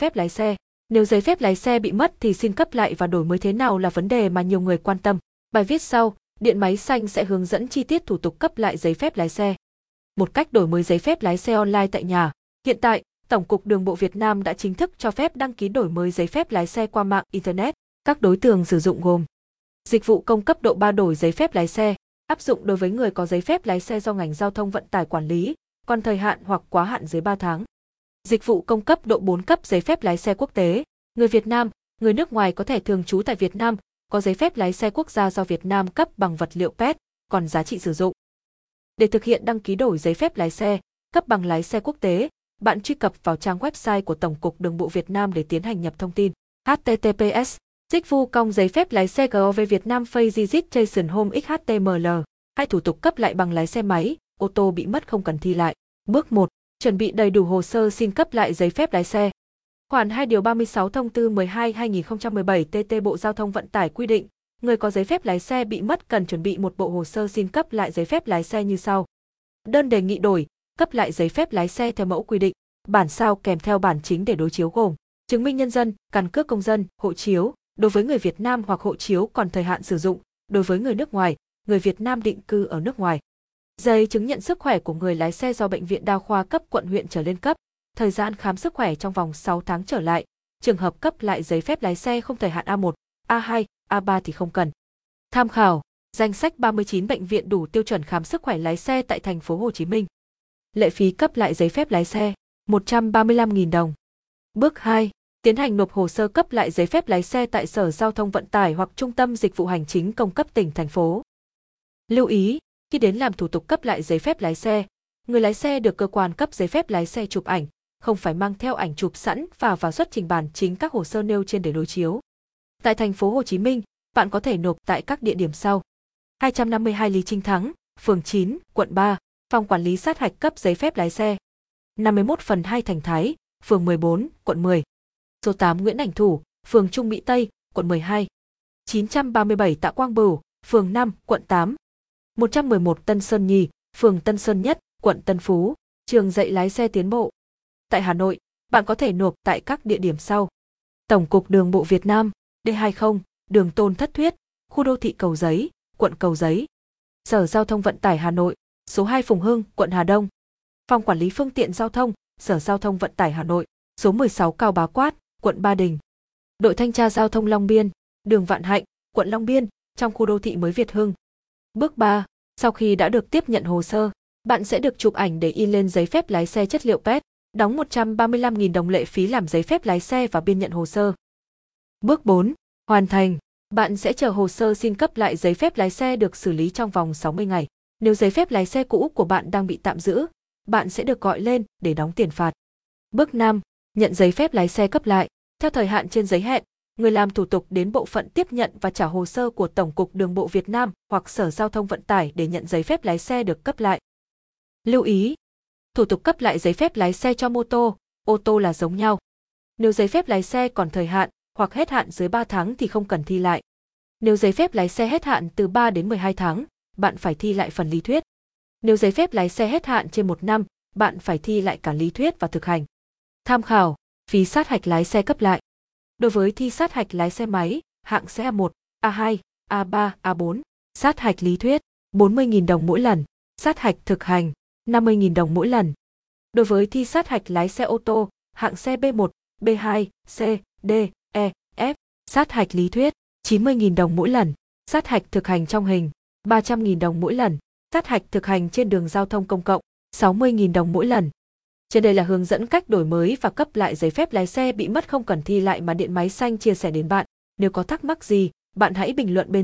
phép lái xe. Nếu giấy phép lái xe bị mất thì xin cấp lại và đổi mới thế nào là vấn đề mà nhiều người quan tâm. Bài viết sau, Điện máy xanh sẽ hướng dẫn chi tiết thủ tục cấp lại giấy phép lái xe. Một cách đổi mới giấy phép lái xe online tại nhà. Hiện tại, Tổng cục Đường bộ Việt Nam đã chính thức cho phép đăng ký đổi mới giấy phép lái xe qua mạng internet. Các đối tượng sử dụng gồm Dịch vụ công cấp độ 3 đổi giấy phép lái xe, áp dụng đối với người có giấy phép lái xe do ngành giao thông vận tải quản lý, còn thời hạn hoặc quá hạn dưới 3 tháng. Dịch vụ công cấp độ 4 cấp giấy phép lái xe quốc tế, người Việt Nam, người nước ngoài có thể thường trú tại Việt Nam, có giấy phép lái xe quốc gia do Việt Nam cấp bằng vật liệu PET, còn giá trị sử dụng. Để thực hiện đăng ký đổi giấy phép lái xe, cấp bằng lái xe quốc tế, bạn truy cập vào trang website của Tổng cục Đường bộ Việt Nam để tiến hành nhập thông tin. https Dịch vụ công giấy phép lái xe GOV Việt Nam Face Registration Home XHTML. Hai thủ tục cấp lại bằng lái xe máy, ô tô bị mất không cần thi lại. Bước 1. Chuẩn bị đầy đủ hồ sơ xin cấp lại giấy phép lái xe. Khoản 2 điều 36 thông tư 12-2017 TT Bộ Giao thông Vận tải quy định, người có giấy phép lái xe bị mất cần chuẩn bị một bộ hồ sơ xin cấp lại giấy phép lái xe như sau. Đơn đề nghị đổi, cấp lại giấy phép lái xe theo mẫu quy định, bản sao kèm theo bản chính để đối chiếu gồm chứng minh nhân dân, căn cước công dân, hộ chiếu, đối với người Việt Nam hoặc hộ chiếu còn thời hạn sử dụng, đối với người nước ngoài, người Việt Nam định cư ở nước ngoài. Giấy chứng nhận sức khỏe của người lái xe do bệnh viện đa khoa cấp quận huyện trở lên cấp, thời gian khám sức khỏe trong vòng 6 tháng trở lại, trường hợp cấp lại giấy phép lái xe không thời hạn A1, A2, A3 thì không cần. Tham khảo, danh sách 39 bệnh viện đủ tiêu chuẩn khám sức khỏe lái xe tại thành phố Hồ Chí Minh. Lệ phí cấp lại giấy phép lái xe, 135.000 đồng. Bước 2. Tiến hành nộp hồ sơ cấp lại giấy phép lái xe tại Sở Giao thông Vận tải hoặc Trung tâm Dịch vụ Hành chính công cấp tỉnh thành phố. Lưu ý, khi đến làm thủ tục cấp lại giấy phép lái xe, người lái xe được cơ quan cấp giấy phép lái xe chụp ảnh, không phải mang theo ảnh chụp sẵn và vào xuất trình bản chính các hồ sơ nêu trên để đối chiếu. Tại thành phố Hồ Chí Minh, bạn có thể nộp tại các địa điểm sau. 252 Lý Trinh Thắng, phường 9, quận 3, phòng quản lý sát hạch cấp giấy phép lái xe. 51 phần 2 Thành Thái, phường 14, quận 10. Số 8 Nguyễn Ảnh Thủ, phường Trung Mỹ Tây, quận 12. 937 Tạ Quang Bửu, phường 5, quận 8. 111 Tân Sơn Nhì, phường Tân Sơn Nhất, quận Tân Phú, trường dạy lái xe tiến bộ. Tại Hà Nội, bạn có thể nộp tại các địa điểm sau. Tổng cục Đường bộ Việt Nam, D20, đường Tôn Thất Thuyết, khu đô thị Cầu Giấy, quận Cầu Giấy. Sở Giao thông Vận tải Hà Nội, số 2 Phùng Hưng, quận Hà Đông. Phòng Quản lý Phương tiện Giao thông, Sở Giao thông Vận tải Hà Nội, số 16 Cao Bá Quát, quận Ba Đình. Đội Thanh tra Giao thông Long Biên, đường Vạn Hạnh, quận Long Biên, trong khu đô thị mới Việt Hưng. Bước 3. Sau khi đã được tiếp nhận hồ sơ, bạn sẽ được chụp ảnh để in lên giấy phép lái xe chất liệu PET, đóng 135.000 đồng lệ phí làm giấy phép lái xe và biên nhận hồ sơ. Bước 4. Hoàn thành. Bạn sẽ chờ hồ sơ xin cấp lại giấy phép lái xe được xử lý trong vòng 60 ngày. Nếu giấy phép lái xe cũ của bạn đang bị tạm giữ, bạn sẽ được gọi lên để đóng tiền phạt. Bước 5. Nhận giấy phép lái xe cấp lại. Theo thời hạn trên giấy hẹn, người làm thủ tục đến bộ phận tiếp nhận và trả hồ sơ của Tổng cục Đường bộ Việt Nam hoặc Sở Giao thông Vận tải để nhận giấy phép lái xe được cấp lại. Lưu ý, thủ tục cấp lại giấy phép lái xe cho mô tô, ô tô là giống nhau. Nếu giấy phép lái xe còn thời hạn hoặc hết hạn dưới 3 tháng thì không cần thi lại. Nếu giấy phép lái xe hết hạn từ 3 đến 12 tháng, bạn phải thi lại phần lý thuyết. Nếu giấy phép lái xe hết hạn trên một năm, bạn phải thi lại cả lý thuyết và thực hành. Tham khảo, phí sát hạch lái xe cấp lại. Đối với thi sát hạch lái xe máy, hạng xe A1, A2, A3, A4, sát hạch lý thuyết, 40.000 đồng mỗi lần, sát hạch thực hành, 50.000 đồng mỗi lần. Đối với thi sát hạch lái xe ô tô, hạng xe B1, B2, C, D, E, F, sát hạch lý thuyết, 90.000 đồng mỗi lần, sát hạch thực hành trong hình, 300.000 đồng mỗi lần, sát hạch thực hành trên đường giao thông công cộng, 60.000 đồng mỗi lần. Trên đây là hướng dẫn cách đổi mới và cấp lại giấy phép lái xe bị mất không cần thi lại mà Điện Máy Xanh chia sẻ đến bạn. Nếu có thắc mắc gì, bạn hãy bình luận bên